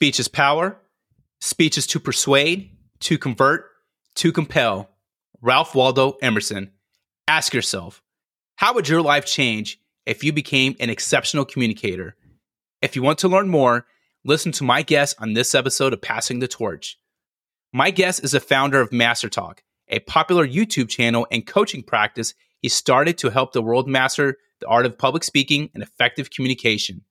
Speech is power. Speech is to persuade, to convert, to compel. Ralph Waldo Emerson. Ask yourself, how would your life change if you became an exceptional communicator? If you want to learn more, listen to my guest on this episode of Passing the Torch. My guest is the founder of Master Talk, a popular YouTube channel and coaching practice he started to help the world master the art of public speaking and effective communication.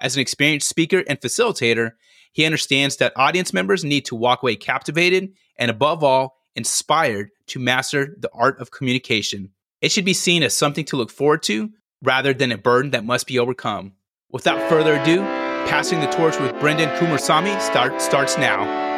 As an experienced speaker and facilitator, he understands that audience members need to walk away captivated and, above all, inspired to master the art of communication. It should be seen as something to look forward to rather than a burden that must be overcome. Without further ado, passing the torch with Brendan Kumarasamy start, starts now.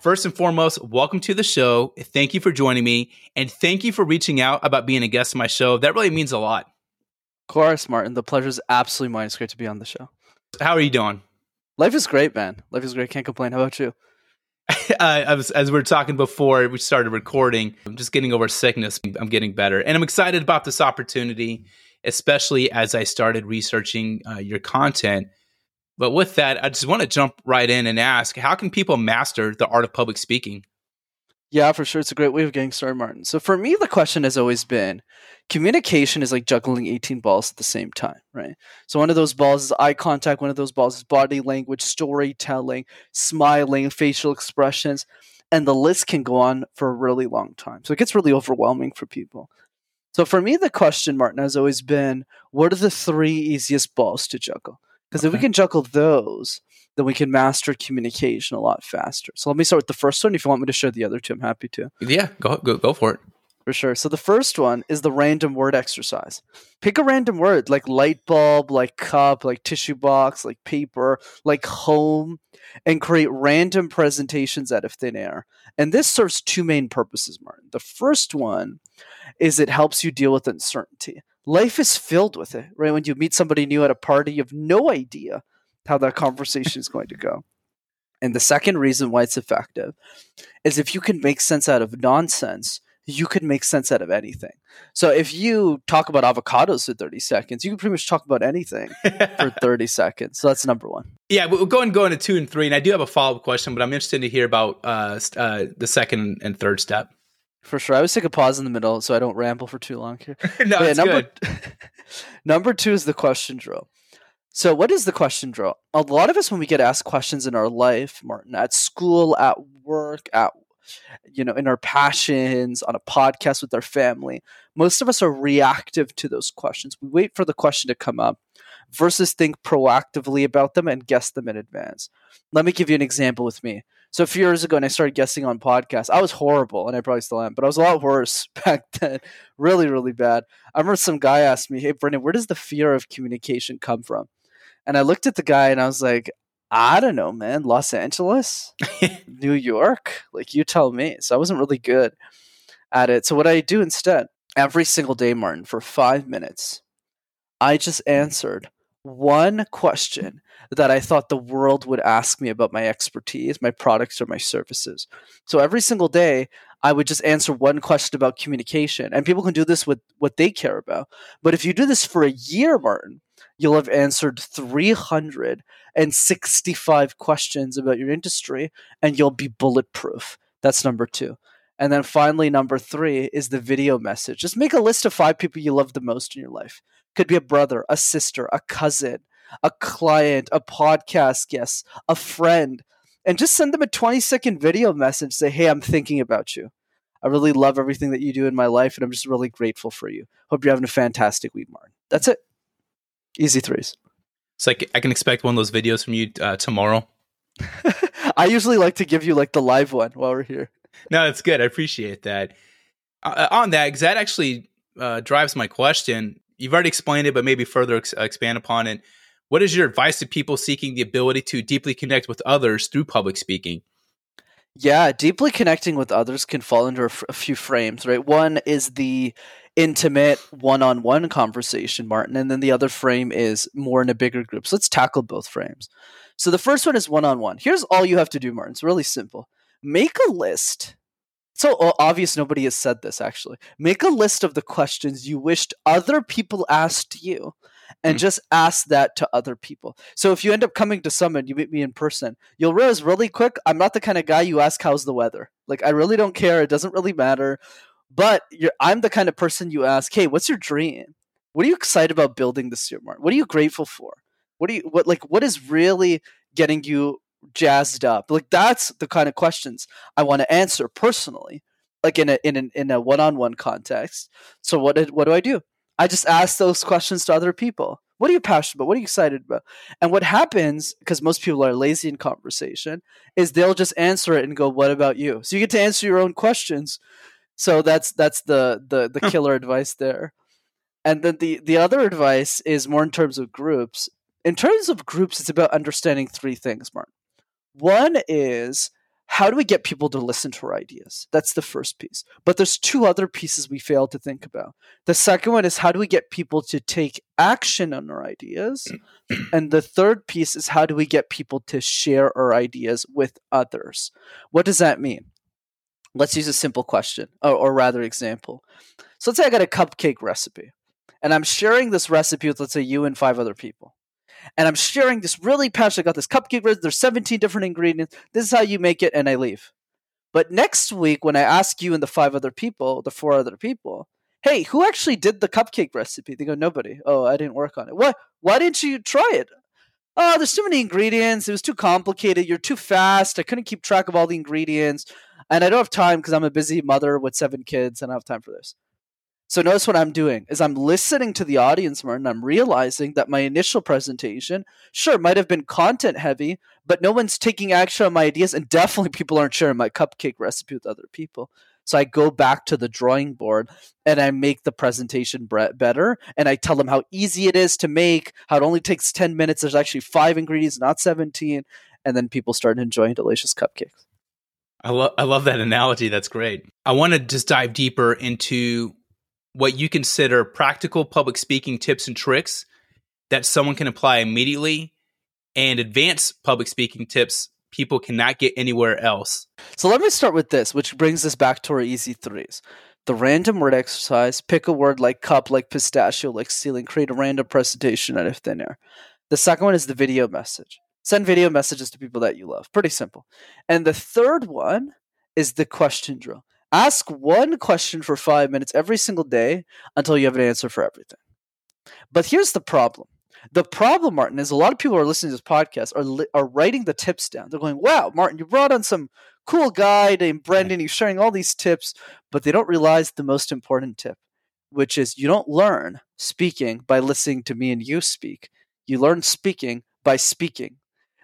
First and foremost, welcome to the show. Thank you for joining me. And thank you for reaching out about being a guest on my show. That really means a lot. Of course, Martin. The pleasure is absolutely mine. It's great to be on the show. How are you doing? Life is great, man. Life is great. Can't complain. How about you? uh, was, as we were talking before we started recording, I'm just getting over sickness. I'm getting better. And I'm excited about this opportunity, especially as I started researching uh, your content but with that, I just want to jump right in and ask how can people master the art of public speaking? Yeah, for sure. It's a great way of getting started, Martin. So for me, the question has always been communication is like juggling 18 balls at the same time, right? So one of those balls is eye contact, one of those balls is body language, storytelling, smiling, facial expressions, and the list can go on for a really long time. So it gets really overwhelming for people. So for me, the question, Martin, has always been what are the three easiest balls to juggle? Because okay. if we can juggle those, then we can master communication a lot faster. So let me start with the first one. If you want me to share the other two, I'm happy to. Yeah, go go go for it. For sure. So the first one is the random word exercise. Pick a random word like light bulb, like cup, like tissue box, like paper, like home, and create random presentations out of thin air. And this serves two main purposes, Martin. The first one is it helps you deal with uncertainty life is filled with it, right? When you meet somebody new at a party, you have no idea how that conversation is going to go. And the second reason why it's effective is if you can make sense out of nonsense, you can make sense out of anything. So if you talk about avocados for 30 seconds, you can pretty much talk about anything for 30 seconds. So that's number one. Yeah, we'll go and go into two and three. And I do have a follow up question, but I'm interested to hear about uh, uh, the second and third step. For sure. I always take a pause in the middle so I don't ramble for too long here. no, yeah, number, good. number two is the question drill. So, what is the question drill? A lot of us, when we get asked questions in our life, Martin, at school, at work, at you know, in our passions, on a podcast with our family, most of us are reactive to those questions. We wait for the question to come up versus think proactively about them and guess them in advance. Let me give you an example with me. So a few years ago, and I started guessing on podcasts, I was horrible, and I probably still am, but I was a lot worse back then. really, really bad. I remember some guy asked me, "Hey, Brendan, where does the fear of communication come from?" And I looked at the guy and I was like, "I don't know, man. Los Angeles, New York, like you tell me." So I wasn't really good at it. So what I do instead, every single day, Martin, for five minutes, I just hmm. answered one question that I thought the world would ask me about my expertise, my products, or my services. So every single day, I would just answer one question about communication. And people can do this with what they care about. But if you do this for a year, Martin, you'll have answered 365 questions about your industry and you'll be bulletproof. That's number two. And then finally, number three is the video message. Just make a list of five people you love the most in your life. Could be a brother, a sister, a cousin, a client, a podcast guest, a friend, and just send them a 20 second video message. Say, hey, I'm thinking about you. I really love everything that you do in my life, and I'm just really grateful for you. Hope you're having a fantastic week, Martin. That's it. Easy threes. So I can expect one of those videos from you uh, tomorrow. I usually like to give you like the live one while we're here. No, that's good. I appreciate that. Uh, on that, because that actually uh, drives my question. You've already explained it, but maybe further ex- expand upon it. What is your advice to people seeking the ability to deeply connect with others through public speaking? Yeah, deeply connecting with others can fall under a, f- a few frames, right? One is the intimate one-on-one conversation, Martin, and then the other frame is more in a bigger group. So let's tackle both frames. So the first one is one-on-one. Here's all you have to do, Martin. It's really simple. Make a list. So obvious nobody has said this actually. Make a list of the questions you wished other people asked you and mm. just ask that to other people. So if you end up coming to Summit, you meet me in person, you'll realize really quick, I'm not the kind of guy you ask how's the weather. Like I really don't care. It doesn't really matter. But I'm the kind of person you ask, hey, what's your dream? What are you excited about building this year, Mark? What are you grateful for? What do you what like what is really getting you jazzed up? Like that's the kind of questions I want to answer personally, like in a in an, in a one on one context. So what did, what do I do? I just ask those questions to other people. What are you passionate about? What are you excited about? And what happens, because most people are lazy in conversation, is they'll just answer it and go, "What about you?" So you get to answer your own questions. So that's that's the the the killer advice there. And then the the other advice is more in terms of groups. In terms of groups, it's about understanding three things, Martin. One is how do we get people to listen to our ideas? That's the first piece. But there's two other pieces we fail to think about. The second one is how do we get people to take action on our ideas? and the third piece is how do we get people to share our ideas with others? What does that mean? Let's use a simple question, or, or rather, example. So let's say I got a cupcake recipe, and I'm sharing this recipe with, let's say, you and five other people and I'm sharing this really passionate. I got this cupcake recipe. There's 17 different ingredients. This is how you make it, and I leave. But next week, when I ask you and the five other people, the four other people, hey, who actually did the cupcake recipe? They go, nobody. Oh, I didn't work on it. What? Why didn't you try it? Oh, there's too many ingredients. It was too complicated. You're too fast. I couldn't keep track of all the ingredients. And I don't have time because I'm a busy mother with seven kids and I don't have time for this. So notice what I'm doing is I'm listening to the audience more and I'm realizing that my initial presentation, sure, might have been content heavy, but no one's taking action on my ideas and definitely people aren't sharing my cupcake recipe with other people. So I go back to the drawing board and I make the presentation better and I tell them how easy it is to make, how it only takes 10 minutes. There's actually five ingredients, not 17. And then people start enjoying delicious cupcakes. I, lo- I love that analogy. That's great. I want to just dive deeper into what you consider practical public speaking tips and tricks that someone can apply immediately and advanced public speaking tips people cannot get anywhere else. So let me start with this, which brings us back to our easy threes. The random word exercise, pick a word like cup, like pistachio, like ceiling, create a random presentation out of thin air. The second one is the video message. Send video messages to people that you love. Pretty simple. And the third one is the question drill. Ask one question for five minutes every single day until you have an answer for everything. But here's the problem. The problem, Martin, is a lot of people who are listening to this podcast are li- are writing the tips down. They're going, "Wow, Martin, you brought on some cool guy named Brendan. He's sharing all these tips," but they don't realize the most important tip, which is you don't learn speaking by listening to me and you speak. You learn speaking by speaking.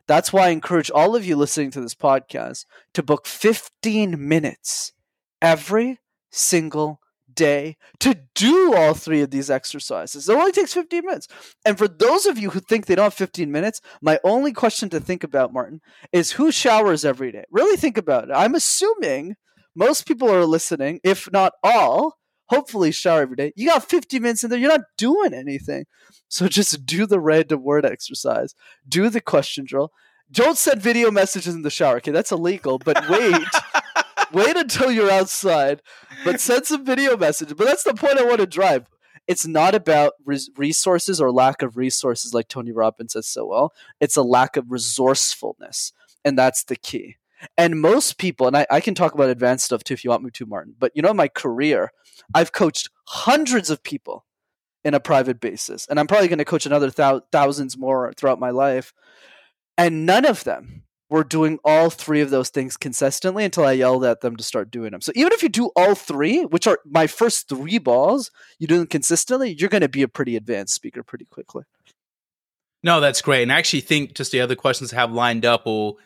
That's why I encourage all of you listening to this podcast to book 15 minutes every single day to do all three of these exercises. It only takes 15 minutes. And for those of you who think they don't have 15 minutes, my only question to think about, Martin, is who showers every day? Really think about it. I'm assuming most people are listening, if not all, hopefully shower every day. You got 50 minutes in there, you're not doing anything. So just do the red to word exercise, do the question drill. Don't send video messages in the shower. Okay, that's illegal, but wait. Wait until you're outside, but send some video messages. But that's the point I want to drive. It's not about res- resources or lack of resources, like Tony Robbins says so well. It's a lack of resourcefulness, and that's the key. And most people, and I, I can talk about advanced stuff too if you want me to, Martin. But you know, my career, I've coached hundreds of people in a private basis, and I'm probably going to coach another thou- thousands more throughout my life. And none of them were doing all three of those things consistently until I yelled at them to start doing them. So even if you do all three, which are my first three balls, you do them consistently, you're going to be a pretty advanced speaker pretty quickly. No, that's great. And I actually think just the other questions I have lined up will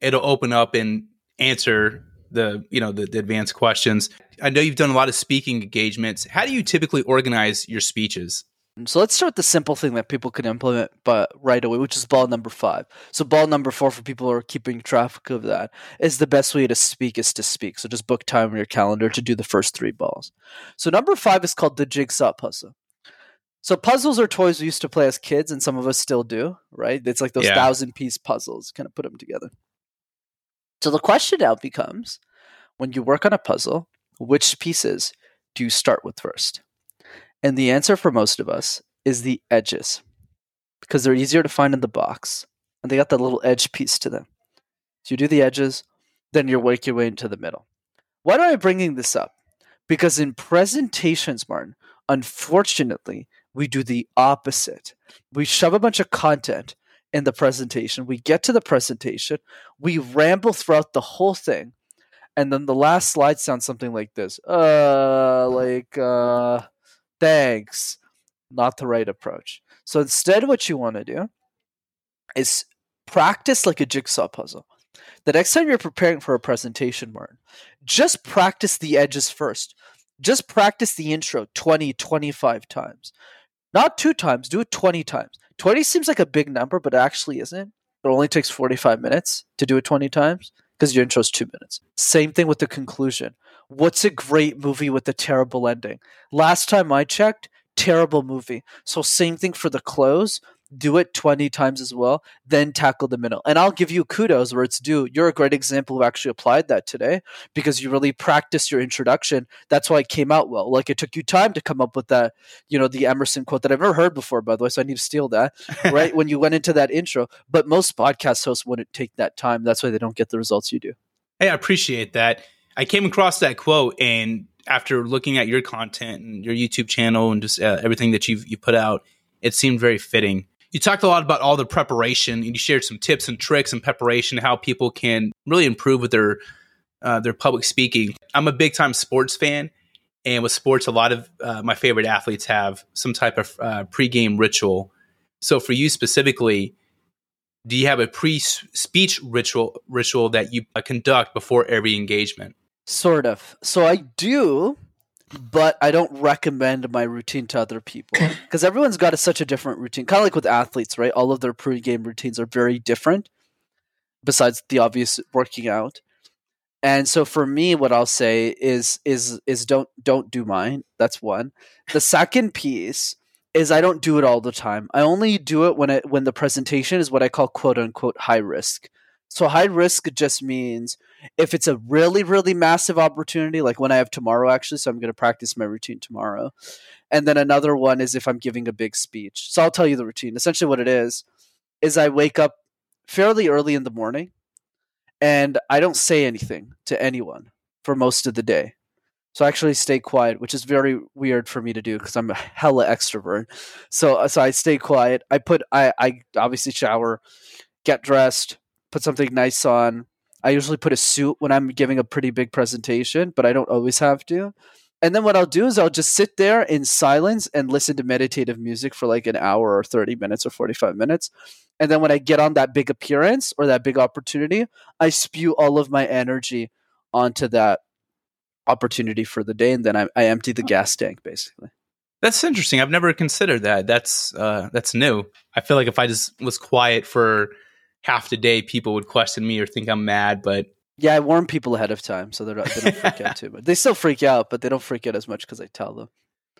it'll open up and answer the you know the, the advanced questions. I know you've done a lot of speaking engagements. How do you typically organize your speeches? So let's start with the simple thing that people can implement but right away, which is ball number five. So ball number four for people who are keeping track of that is the best way to speak is to speak. So just book time on your calendar to do the first three balls. So number five is called the jigsaw puzzle. So puzzles are toys we used to play as kids, and some of us still do, right? It's like those yeah. thousand piece puzzles, kind of put them together. So the question now becomes when you work on a puzzle, which pieces do you start with first? And the answer for most of us is the edges because they're easier to find in the box and they got that little edge piece to them. So you do the edges, then you work your way into the middle. Why am I bringing this up? Because in presentations, Martin, unfortunately, we do the opposite. We shove a bunch of content in the presentation. We get to the presentation, we ramble throughout the whole thing, and then the last slide sounds something like this. Uh like uh thanks. Not the right approach. So instead what you want to do is practice like a jigsaw puzzle. The next time you're preparing for a presentation, Martin, just practice the edges first. Just practice the intro 20, 25 times. Not two times, do it 20 times. 20 seems like a big number, but it actually isn't. It only takes 45 minutes to do it 20 times because your intro is two minutes. Same thing with the conclusion. What's a great movie with a terrible ending? Last time I checked, terrible movie. So, same thing for the close do it 20 times as well, then tackle the middle. And I'll give you kudos where it's due. You're a great example who actually applied that today because you really practiced your introduction. That's why it came out well. Like it took you time to come up with that, you know, the Emerson quote that I've never heard before, by the way. So I need to steal that, right? when you went into that intro. But most podcast hosts wouldn't take that time. That's why they don't get the results you do. Hey, I appreciate that. I came across that quote and after looking at your content and your YouTube channel and just uh, everything that you've you put out, it seemed very fitting you talked a lot about all the preparation and you shared some tips and tricks and preparation how people can really improve with their uh, their public speaking. I'm a big time sports fan and with sports a lot of uh, my favorite athletes have some type of uh, pre-game ritual. So for you specifically do you have a pre-speech ritual ritual that you uh, conduct before every engagement? Sort of. So i do but I don't recommend my routine to other people because everyone's got a, such a different routine. Kind of like with athletes, right? All of their pre-game routines are very different. Besides the obvious working out, and so for me, what I'll say is is is don't don't do mine. That's one. The second piece is I don't do it all the time. I only do it when it when the presentation is what I call quote unquote high risk. So high risk just means if it's a really, really massive opportunity, like when I have tomorrow, actually, so I'm going to practice my routine tomorrow. And then another one is if I'm giving a big speech. So I'll tell you the routine. Essentially, what it is, is I wake up fairly early in the morning and I don't say anything to anyone for most of the day. So I actually stay quiet, which is very weird for me to do because I'm a hella extrovert. So uh, so I stay quiet. I put I I obviously shower, get dressed, put something nice on, I usually put a suit when I'm giving a pretty big presentation, but I don't always have to. And then what I'll do is I'll just sit there in silence and listen to meditative music for like an hour or 30 minutes or 45 minutes. And then when I get on that big appearance or that big opportunity, I spew all of my energy onto that opportunity for the day. And then I, I empty the gas tank basically. That's interesting. I've never considered that. That's uh, that's new. I feel like if I just was quiet for half the day people would question me or think I'm mad, but yeah, I warn people ahead of time so they don't, they don't freak out too much. They still freak out, but they don't freak out as much because I tell them.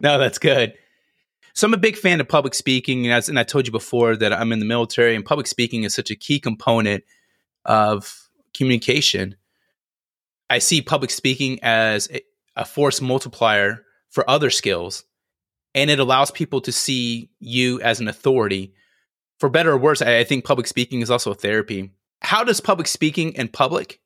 No, that's good. So I'm a big fan of public speaking, and, as, and I told you before that I'm in the military, and public speaking is such a key component of communication. I see public speaking as a, a force multiplier for other skills, and it allows people to see you as an authority for better or worse, I, think public speaking is also a therapy. How does public speaking in public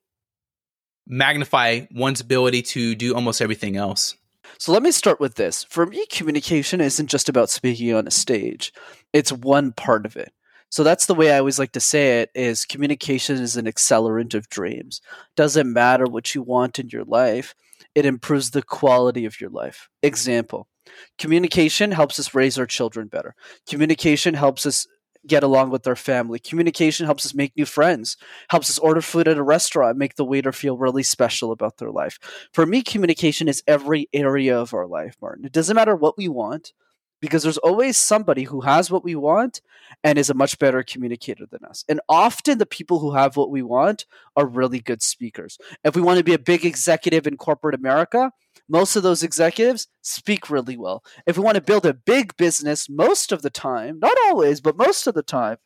magnify one's ability to do almost everything else? So let me start with this. For me, communication isn't just about speaking on a stage. It's one part of it. So that's the way I always like to say it is communication is an accelerant of dreams. Doesn't matter what you want in your life, it improves the quality of your life. Example. Communication helps us raise our children better. Communication helps us get along with our family. Communication helps us make new friends, helps us order food at a restaurant, make the waiter feel really special about their life. For me, communication is every area of our life, Martin. It doesn't matter what we want, because there's always somebody who has what we want and is a much better communicator than us. And often the people who have what we want are really good speakers. If we want to be a big executive in corporate America, most of those executives speak really well. If we want to build a big business, most of the time, not always, but most of the time,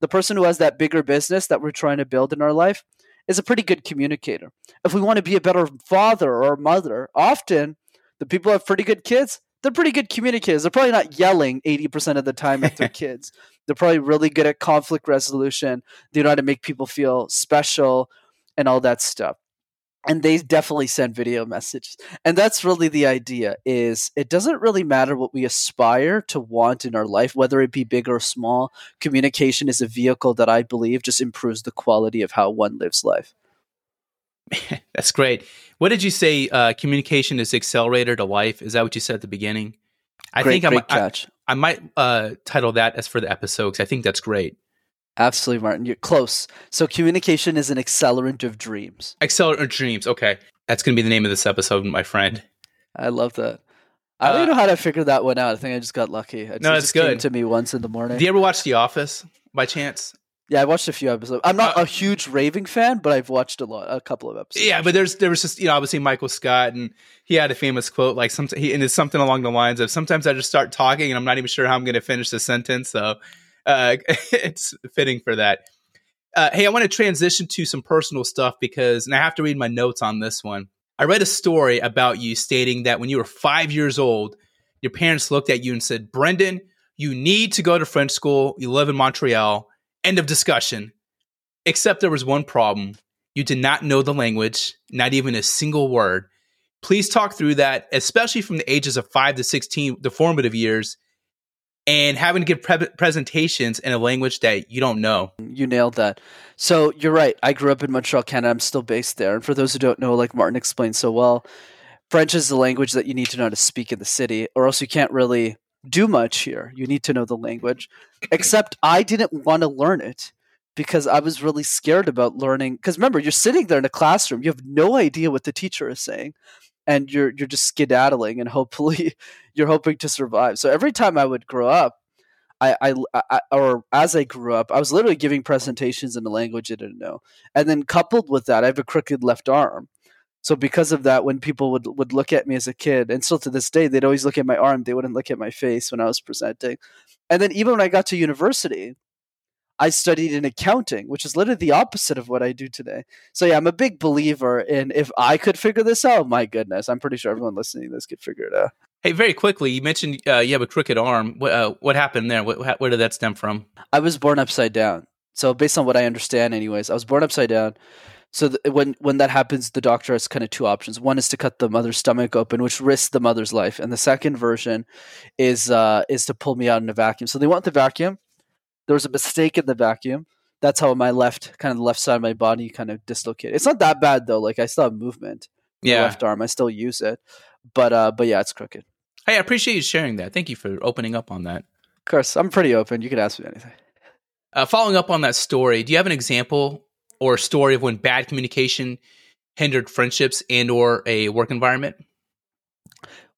the person who has that bigger business that we're trying to build in our life is a pretty good communicator. If we want to be a better father or mother, often the people who have pretty good kids, they're pretty good communicators. They're probably not yelling 80% of the time at their kids. They're probably really good at conflict resolution. They know how to make people feel special and all that stuff and they definitely send video messages and that's really the idea is it doesn't really matter what we aspire to want in our life whether it be big or small communication is a vehicle that i believe just improves the quality of how one lives life. That's great. What did you say uh, communication is accelerator to life? Is that what you said at the beginning? I great, think great I, catch. I, I might uh, title that as for the episode because i think that's great Absolutely, Martin. You're close. So communication is an accelerant of dreams. Accelerant of dreams. Okay. That's going to be the name of this episode, my friend. I love that. I don't uh, know how to figure that one out. I think I just got lucky. It no, it's good. to me once in the morning. Do you ever watch The Office by chance? Yeah, I watched a few episodes. I'm not uh, a huge raving fan, but I've watched a lot, a couple of episodes. Yeah, but there's there was just you know obviously Michael Scott, and he had a famous quote like some he and it's something along the lines of sometimes I just start talking and I'm not even sure how I'm going to finish the sentence. So uh, it's fitting for that. Uh, hey, I want to transition to some personal stuff because, and I have to read my notes on this one. I read a story about you stating that when you were five years old, your parents looked at you and said, Brendan, you need to go to French school. You live in Montreal. End of discussion. Except there was one problem. You did not know the language, not even a single word. Please talk through that, especially from the ages of five to 16, the formative years, and having to give pre- presentations in a language that you don't know. You nailed that. So you're right. I grew up in Montreal, Canada. I'm still based there. And for those who don't know, like Martin explained so well, French is the language that you need to know to speak in the city, or else you can't really do much here. You need to know the language. Except I didn't want to learn it because I was really scared about learning. Because remember, you're sitting there in a classroom, you have no idea what the teacher is saying and you're you're just skedaddling and hopefully you're hoping to survive. So every time I would grow up, I, I, I, or as I grew up, I was literally giving presentations in a language I didn't know. And then coupled with that, I have a crooked left arm. So because of that, when people would would look at me as a kid, and still to this day, they'd always look at my arm. They wouldn't look at my face when I was presenting. And then even when I got to university, I studied in accounting, which is literally the opposite of what I do today. So yeah, I'm a big believer in if I could figure this out, my goodness, I'm pretty sure everyone listening to this could figure it out. Hey, very quickly, you mentioned uh, you have a crooked arm. What, uh, what happened there? What, where did that stem from? I was born upside down. So based on what I understand, anyways, I was born upside down. So th- when when that happens, the doctor has kind of two options. One is to cut the mother's stomach open, which risks the mother's life, and the second version is uh, is to pull me out in a vacuum. So they want the vacuum there was a mistake in the vacuum. That's how my left, kind of the left side of my body, kind of dislocated. It's not that bad though. Like I still have movement. Yeah, left arm. I still use it, but uh, but yeah, it's crooked. Hey, I appreciate you sharing that. Thank you for opening up on that. Of course, I'm pretty open. You can ask me anything. Uh, following up on that story, do you have an example or a story of when bad communication hindered friendships and or a work environment?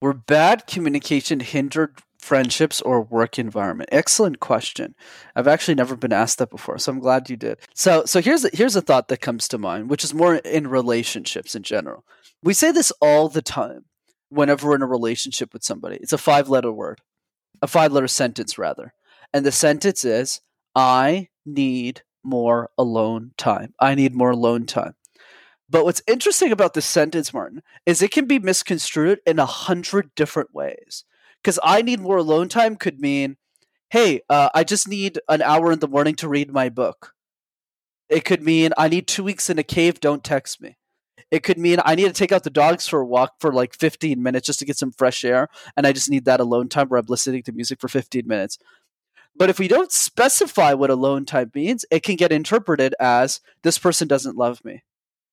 Where bad communication hindered friendships or work environment? Excellent question. I've actually never been asked that before, so I'm glad you did. So, so here's a, here's a thought that comes to mind, which is more in relationships in general. We say this all the time whenever we're in a relationship with somebody. It's a five letter word, a five letter sentence rather, and the sentence is, "I need more alone time. I need more alone time." But what's interesting about this sentence, Martin, is it can be misconstrued in a hundred different ways because I need more alone time could mean, hey, uh, I just need an hour in the morning to read my book. It could mean I need two weeks in a cave, don't text me. It could mean I need to take out the dogs for a walk for like 15 minutes just to get some fresh air, and I just need that alone time where I'm listening to music for 15 minutes. But if we don't specify what alone time means, it can get interpreted as this person doesn't love me.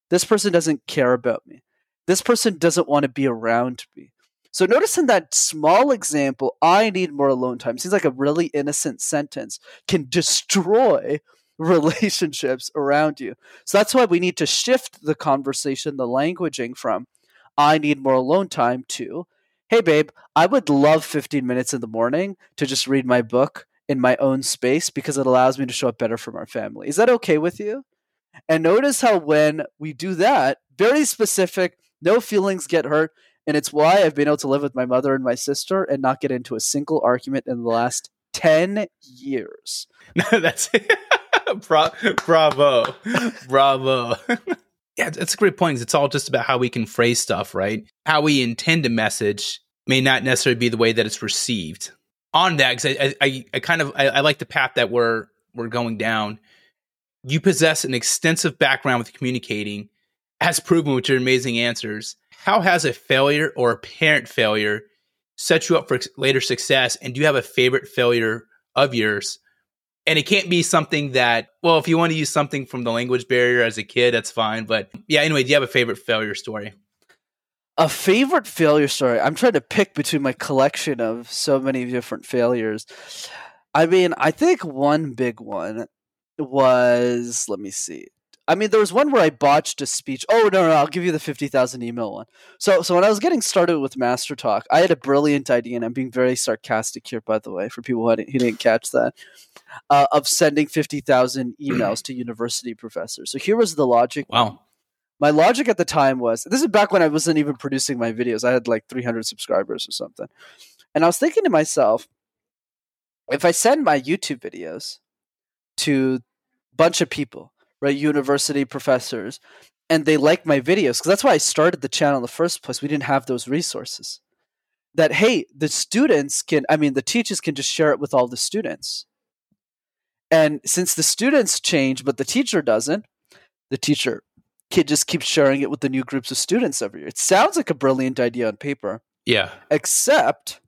This person doesn't care about me. This person doesn't want to be around me. So notice in that small example, I need more alone time. Seems like a really innocent sentence can destroy relationships around you. So that's why we need to shift the conversation, the languaging from I need more alone time to hey babe, I would love 15 minutes in the morning to just read my book in my own space because it allows me to show up better for our family. Is that okay with you? And notice how when we do that, very specific, no feelings get hurt, and it's why I've been able to live with my mother and my sister and not get into a single argument in the last 10 years. That's Bra- bravo, bravo. yeah, that's a great point. It's all just about how we can phrase stuff, right? How we intend a message may not necessarily be the way that it's received. On that, because I, I, I, kind of I, I like the path that we're we're going down. You possess an extensive background with communicating, as proven with your amazing answers. How has a failure or apparent failure set you up for later success? And do you have a favorite failure of yours? And it can't be something that, well, if you want to use something from the language barrier as a kid, that's fine. But yeah, anyway, do you have a favorite failure story? A favorite failure story. I'm trying to pick between my collection of so many different failures. I mean, I think one big one was, let me see. I mean, there was one where I botched a speech. Oh no, no, I'll give you the fifty thousand email one. So, so when I was getting started with Master Talk, I had a brilliant idea, and I'm being very sarcastic here, by the way, for people who didn't, who didn't catch that, uh, of sending fifty thousand emails to university professors. So here was the logic. Wow. My logic at the time was this is back when I wasn't even producing my videos. I had like 300 subscribers or something, and I was thinking to myself, if I send my YouTube videos to a bunch of people right? University professors, and they like my videos because that's why I started the channel in the first place. We didn't have those resources. That hey, the students can, I mean, the teachers can just share it with all the students. And since the students change, but the teacher doesn't, the teacher can just keep sharing it with the new groups of students every year. It sounds like a brilliant idea on paper. Yeah. Except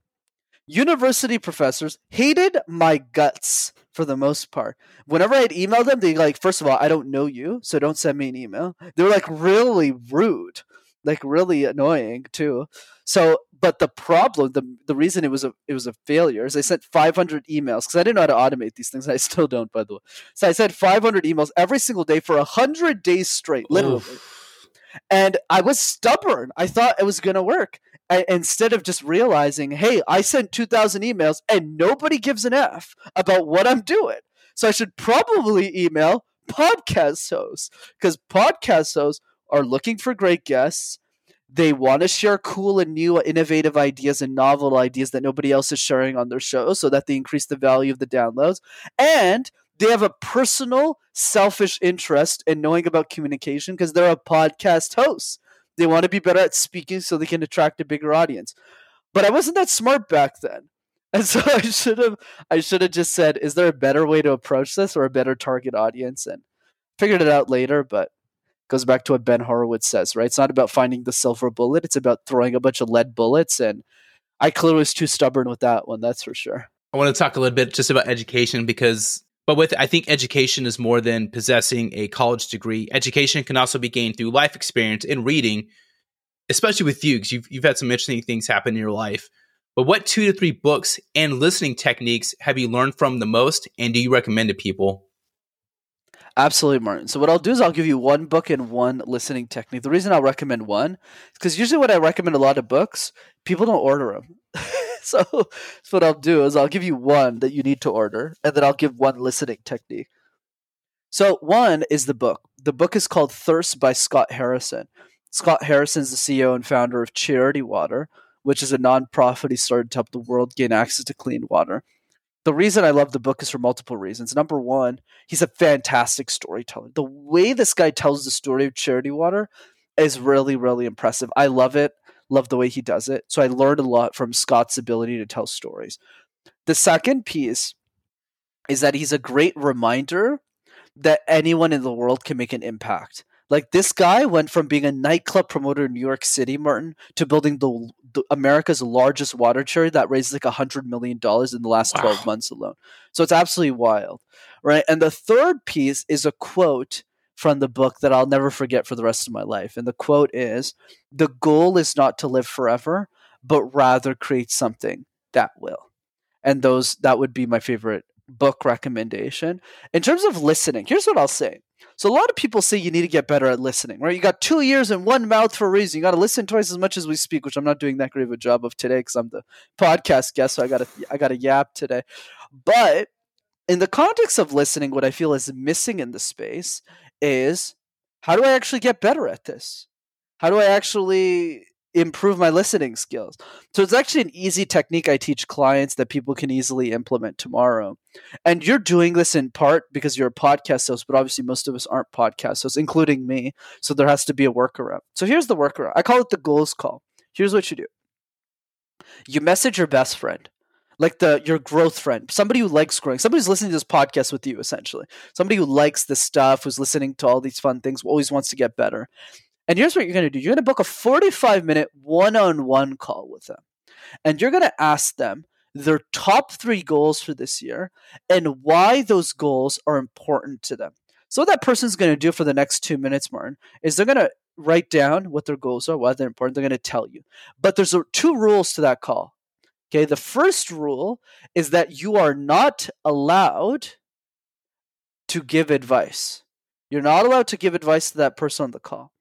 university professors hated my guts for the most part. Whenever I'd email them, they like, first of all, I don't know you, so don't send me an email. They were like really rude, like really annoying too. So, but the problem, the the reason it was a it was a failure is I sent 500 emails because I didn't know how to automate these things. I still don't, by the way. So I sent 500 emails every single day for hundred days straight, literally. Oof. And I was stubborn. I thought it was going to work. Instead of just realizing, hey, I sent 2,000 emails and nobody gives an F about what I'm doing. So I should probably email podcast hosts because podcast hosts are looking for great guests. They want to share cool and new, innovative ideas and novel ideas that nobody else is sharing on their show so that they increase the value of the downloads. And they have a personal, selfish interest in knowing about communication because they're a podcast host. They want to be better at speaking so they can attract a bigger audience. But I wasn't that smart back then. And so I should have I should have just said, is there a better way to approach this or a better target audience? And figured it out later, but goes back to what Ben Horowitz says, right? It's not about finding the silver bullet, it's about throwing a bunch of lead bullets. And I clearly was too stubborn with that one, that's for sure. I want to talk a little bit just about education because but with I think education is more than possessing a college degree. Education can also be gained through life experience and reading, especially with you because you've you've had some interesting things happen in your life. But what two to three books and listening techniques have you learned from the most, and do you recommend to people? Absolutely, Martin. So what I'll do is I'll give you one book and one listening technique. The reason I'll recommend one is because usually when I recommend a lot of books, people don't order them. so, what I'll do is I'll give you one that you need to order, and then I'll give one listening technique. So one is the book. The book is called Thirst by Scott Harrison. Scott Harrison is the CEO and founder of Charity Water, which is a nonprofit he started to help the world gain access to clean water. The reason I love the book is for multiple reasons. Number one, he's a fantastic storyteller. The way this guy tells the story of Charity Water is really, really impressive. I love it. Love the way he does it. So I learned a lot from Scott's ability to tell stories. The second piece is that he's a great reminder that anyone in the world can make an impact. Like this guy went from being a nightclub promoter in New York City, Martin, to building the, the America's largest water charity that raised like a hundred million dollars in the last wow. twelve months alone. So it's absolutely wild, right? And the third piece is a quote from the book that I'll never forget for the rest of my life. And the quote is The goal is not to live forever, but rather create something that will. And those that would be my favorite book recommendation. In terms of listening, here's what I'll say. So a lot of people say you need to get better at listening, right? You got two ears and one mouth for a reason. You got to listen twice as much as we speak, which I'm not doing that great of a job of today because I'm the podcast guest, so I got to I got to yap today. But in the context of listening, what I feel is missing in the space is how do I actually get better at this? How do I actually improve my listening skills. So it's actually an easy technique I teach clients that people can easily implement tomorrow. And you're doing this in part because you're a podcast host, but obviously most of us aren't podcast hosts, including me. So there has to be a workaround. So here's the workaround. I call it the goals call. Here's what you do. You message your best friend like the your growth friend, somebody who likes growing, somebody who's listening to this podcast with you, essentially, somebody who likes this stuff, who's listening to all these fun things, always wants to get better. And here's what you're going to do: you're going to book a 45 minute one on one call with them, and you're going to ask them their top three goals for this year and why those goals are important to them. So what that person's going to do for the next two minutes, Martin, is they're going to write down what their goals are, why they're important. They're going to tell you. But there's two rules to that call. Okay, the first rule is that you are not allowed to give advice. You're not allowed to give advice to that person on the call.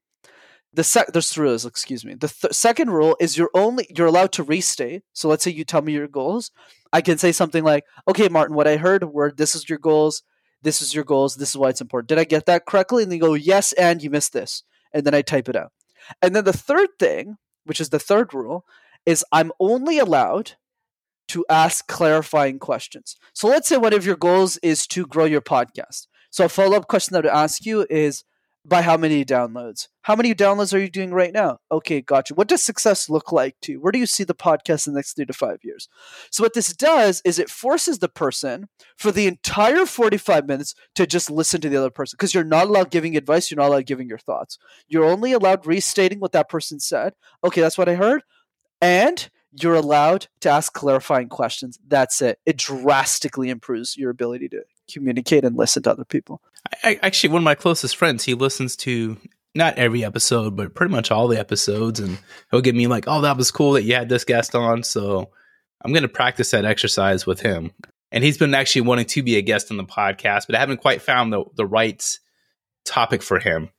The sec- there's three rules, excuse me. The th- second rule is you're only you're allowed to restate. So let's say you tell me your goals. I can say something like, "Okay, Martin, what I heard were this is your goals, this is your goals, this is why it's important. Did I get that correctly?" And they go, "Yes, and you missed this." And then I type it out. And then the third thing, which is the third rule, is I'm only allowed to ask clarifying questions. So let's say one of your goals is to grow your podcast. So a follow-up question that I would ask you is by how many downloads? How many downloads are you doing right now? Okay, gotcha. What does success look like to you? Where do you see the podcast in the next three to five years? So what this does is it forces the person for the entire 45 minutes to just listen to the other person because you're not allowed giving advice. You're not allowed giving your thoughts. You're only allowed restating what that person said. Okay, that's what I heard. And you're allowed to ask clarifying questions. That's it. It drastically improves your ability to communicate and listen to other people. I, actually, one of my closest friends, he listens to not every episode, but pretty much all the episodes, and he'll give me like, "Oh, that was cool that you had this guest on." So I'm going to practice that exercise with him. And he's been actually wanting to be a guest on the podcast, but I haven't quite found the the right topic for him.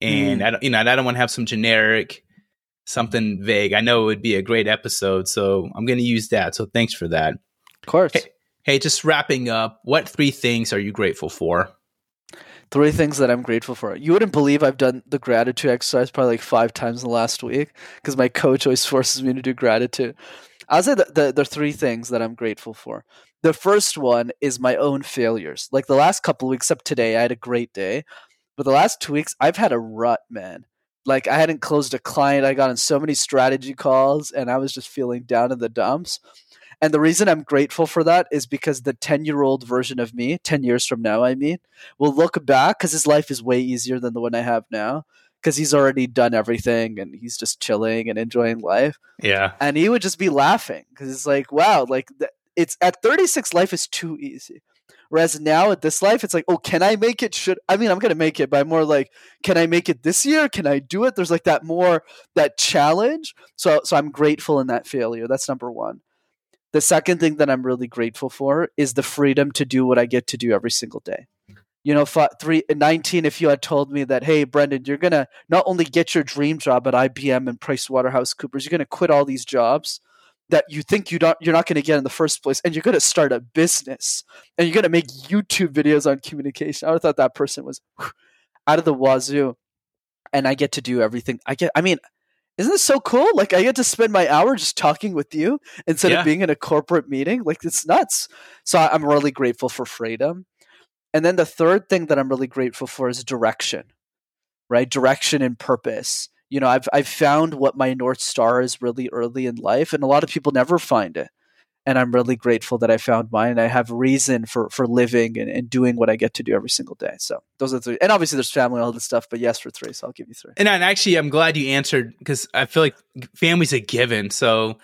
And mm. I don't, you know, I don't want to have some generic something vague. I know it would be a great episode, so I'm going to use that. So thanks for that. Of course. Hey, hey, just wrapping up, what three things are you grateful for? Three things that I'm grateful for. You wouldn't believe I've done the gratitude exercise probably like five times in the last week because my coach always forces me to do gratitude. I'll say that the, the three things that I'm grateful for. The first one is my own failures. Like the last couple weeks, up today, I had a great day. But the last two weeks, I've had a rut, man like I hadn't closed a client. I got on so many strategy calls and I was just feeling down in the dumps. And the reason I'm grateful for that is because the 10 year old version of me, 10 years from now, I mean, will look back because his life is way easier than the one I have now because he's already done everything and he's just chilling and enjoying life. Yeah. And he would just be laughing because it's like, wow, like it's at 36, life is too easy. Whereas now at this life, it's like, oh, can I make it? Should I mean I'm gonna make it, but I'm more like, can I make it this year? Can I do it? There's like that more that challenge. So so I'm grateful in that failure. That's number one. The second thing that I'm really grateful for is the freedom to do what I get to do every single day. You know, three, 19, if you had told me that, hey, Brendan, you're going to not only get your dream job at IBM and PricewaterhouseCoopers, you're going to quit all these jobs that you think you don't you're not going to get in the first place and you're going to start a business and you're going to make youtube videos on communication. I thought that person was out of the wazoo and i get to do everything. I get i mean isn't this so cool? Like i get to spend my hour just talking with you instead yeah. of being in a corporate meeting? Like it's nuts. So i'm really grateful for freedom. And then the third thing that i'm really grateful for is direction right? Direction and purpose you know i've i've found what my north star is really early in life and a lot of people never find it. And i'm really grateful that i found mine. I have reason for for living and, and doing what i get to do every single day. So those are three and obviously there's family all this stuff but yes for three so i'll give you three. And, and actually i'm glad you answered because i feel like family's a given. So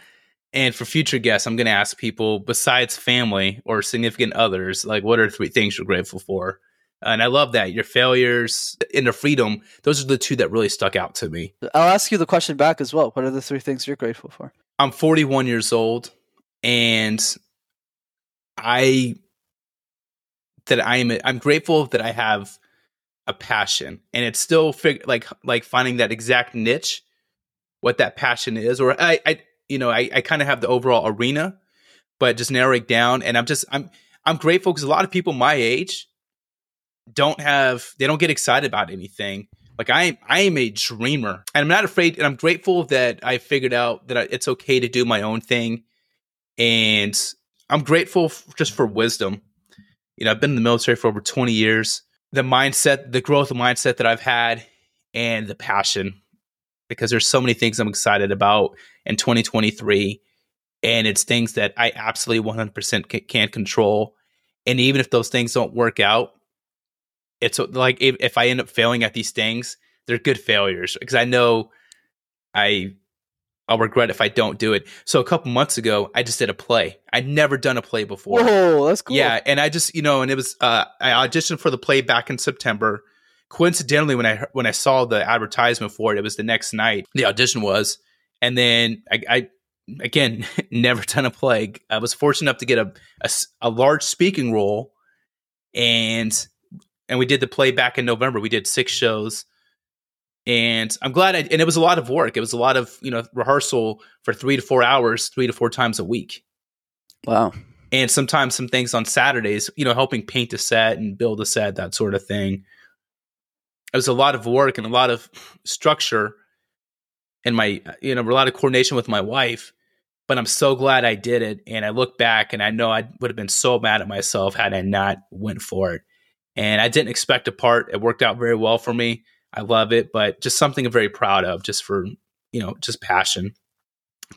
and for future guests i'm going to ask people besides family or significant others like what are three things you're grateful for and I love that your failures and the freedom. Those are the two that really stuck out to me. I'll ask you the question back as well. What are the three things you're grateful for? I'm 41 years old, and I that I am. I'm grateful that I have a passion, and it's still fig- like like finding that exact niche, what that passion is, or I, I you know, I, I kind of have the overall arena, but just narrowing down, and I'm just I'm I'm grateful because a lot of people my age don't have they don't get excited about anything Like I, I am a dreamer, and I'm not afraid. And I'm grateful that I figured out that it's okay to do my own thing, and I'm grateful just for wisdom. You know, I've been in the military for over 20 years. The mindset, the growth mindset that I've had, and the passion, because there's so many things I'm excited about in 2023, and it's things that I absolutely 100% can't control. And even if those things don't work out, it's like if, if I end up failing at these things, they're good failures because I know I I'll regret if I don't do it. So a couple months ago, I just did a play. I'd never done a play before. Whoa, that's cool. Yeah, and I just you know, and it was uh, I auditioned for the play back in September. Coincidentally, when I when I saw the advertisement for it, it was the next night the audition was, and then I, I again never done a play. I was fortunate enough to get a, a, a large speaking role, and and we did the play back in November. We did six shows, and I'm glad. I, and it was a lot of work. It was a lot of you know rehearsal for three to four hours, three to four times a week. Wow. And sometimes some things on Saturdays, you know, helping paint a set and build a set, that sort of thing. It was a lot of work and a lot of structure, and my you know a lot of coordination with my wife. But I'm so glad I did it, and I look back and I know I would have been so mad at myself had I not went for it and I didn't expect a part. It worked out very well for me. I love it, but just something I'm very proud of, just for you know, just passion.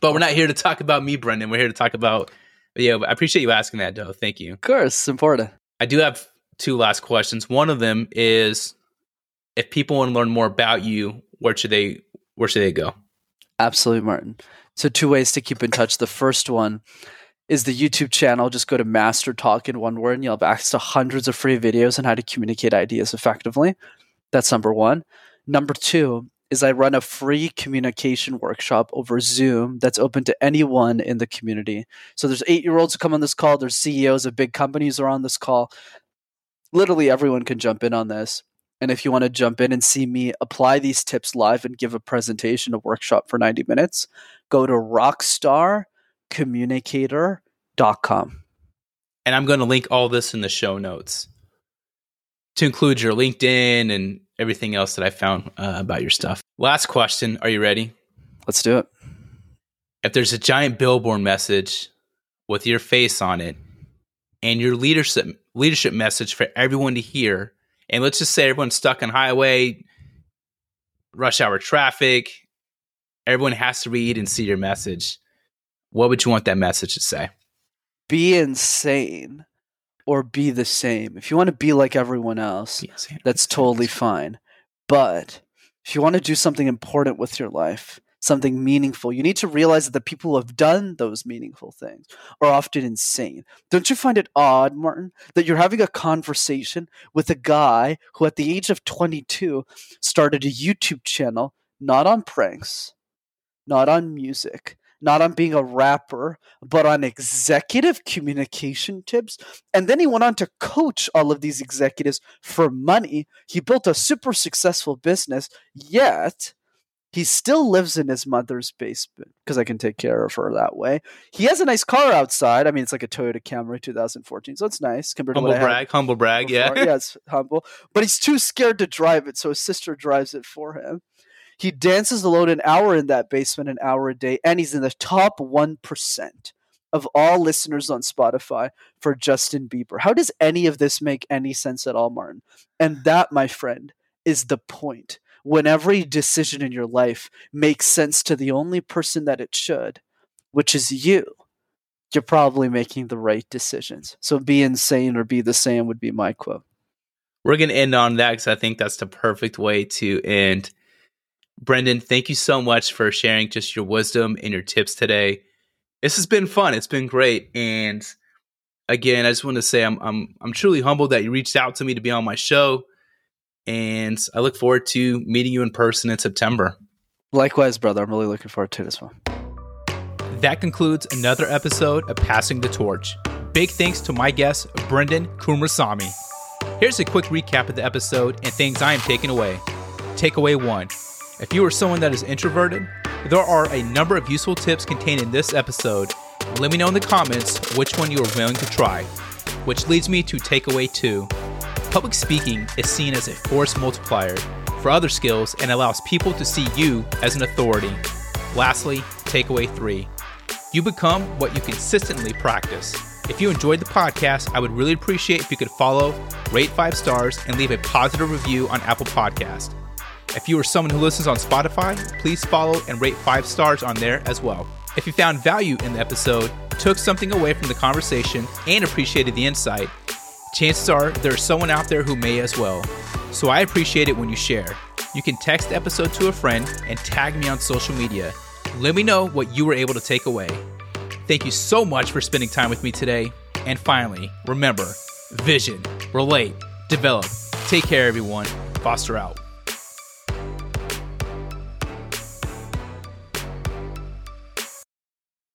But we're not here to talk about me, Brendan. We're here to talk about. Yeah, I appreciate you asking that, though. Thank you. Of course, it's important. I do have two last questions. One of them is, if people want to learn more about you, where should they where should they go? Absolutely, Martin. So two ways to keep in touch. The first one is the YouTube channel. Just go to MasterTalk in one word and you'll have access to hundreds of free videos on how to communicate ideas effectively. That's number one. Number two is I run a free communication workshop over Zoom that's open to anyone in the community. So there's eight year olds who come on this call, there's CEOs of big companies are on this call. Literally everyone can jump in on this. And if you want to jump in and see me apply these tips live and give a presentation, a workshop for 90 minutes, go to Rockstar communicator.com. And I'm going to link all this in the show notes to include your LinkedIn and everything else that I found uh, about your stuff. Last question. Are you ready? Let's do it. If there's a giant billboard message with your face on it and your leadership leadership message for everyone to hear, and let's just say everyone's stuck on highway, rush hour traffic, everyone has to read and see your message what would you want that message to say? Be insane or be the same. If you want to be like everyone else, that's totally fine. But if you want to do something important with your life, something meaningful, you need to realize that the people who have done those meaningful things are often insane. Don't you find it odd, Martin, that you're having a conversation with a guy who, at the age of 22, started a YouTube channel not on pranks, not on music, not on being a rapper, but on executive communication tips. And then he went on to coach all of these executives for money. He built a super successful business, yet he still lives in his mother's basement because I can take care of her that way. He has a nice car outside. I mean, it's like a Toyota Camry 2014, so it's nice compared humble to brag, humble brag, before. yeah, yeah, it's humble. But he's too scared to drive it, so his sister drives it for him. He dances alone an hour in that basement, an hour a day, and he's in the top 1% of all listeners on Spotify for Justin Bieber. How does any of this make any sense at all, Martin? And that, my friend, is the point. When every decision in your life makes sense to the only person that it should, which is you, you're probably making the right decisions. So be insane or be the same would be my quote. We're going to end on that because I think that's the perfect way to end Brendan, thank you so much for sharing just your wisdom and your tips today. This has been fun. It's been great. And again, I just want to say I'm I'm I'm truly humbled that you reached out to me to be on my show. And I look forward to meeting you in person in September. Likewise, brother. I'm really looking forward to this one. That concludes another episode of Passing the Torch. Big thanks to my guest, Brendan Kumarasamy. Here's a quick recap of the episode and things I am taking away. Takeaway one if you are someone that is introverted, there are a number of useful tips contained in this episode. Let me know in the comments which one you are willing to try. Which leads me to takeaway two. Public speaking is seen as a force multiplier for other skills and allows people to see you as an authority. Lastly, takeaway three you become what you consistently practice. If you enjoyed the podcast, I would really appreciate if you could follow, rate five stars, and leave a positive review on Apple Podcast. If you are someone who listens on Spotify, please follow and rate five stars on there as well. If you found value in the episode, took something away from the conversation, and appreciated the insight, chances are there's someone out there who may as well. So I appreciate it when you share. You can text the episode to a friend and tag me on social media. Let me know what you were able to take away. Thank you so much for spending time with me today. And finally, remember vision, relate, develop. Take care, everyone. Foster out.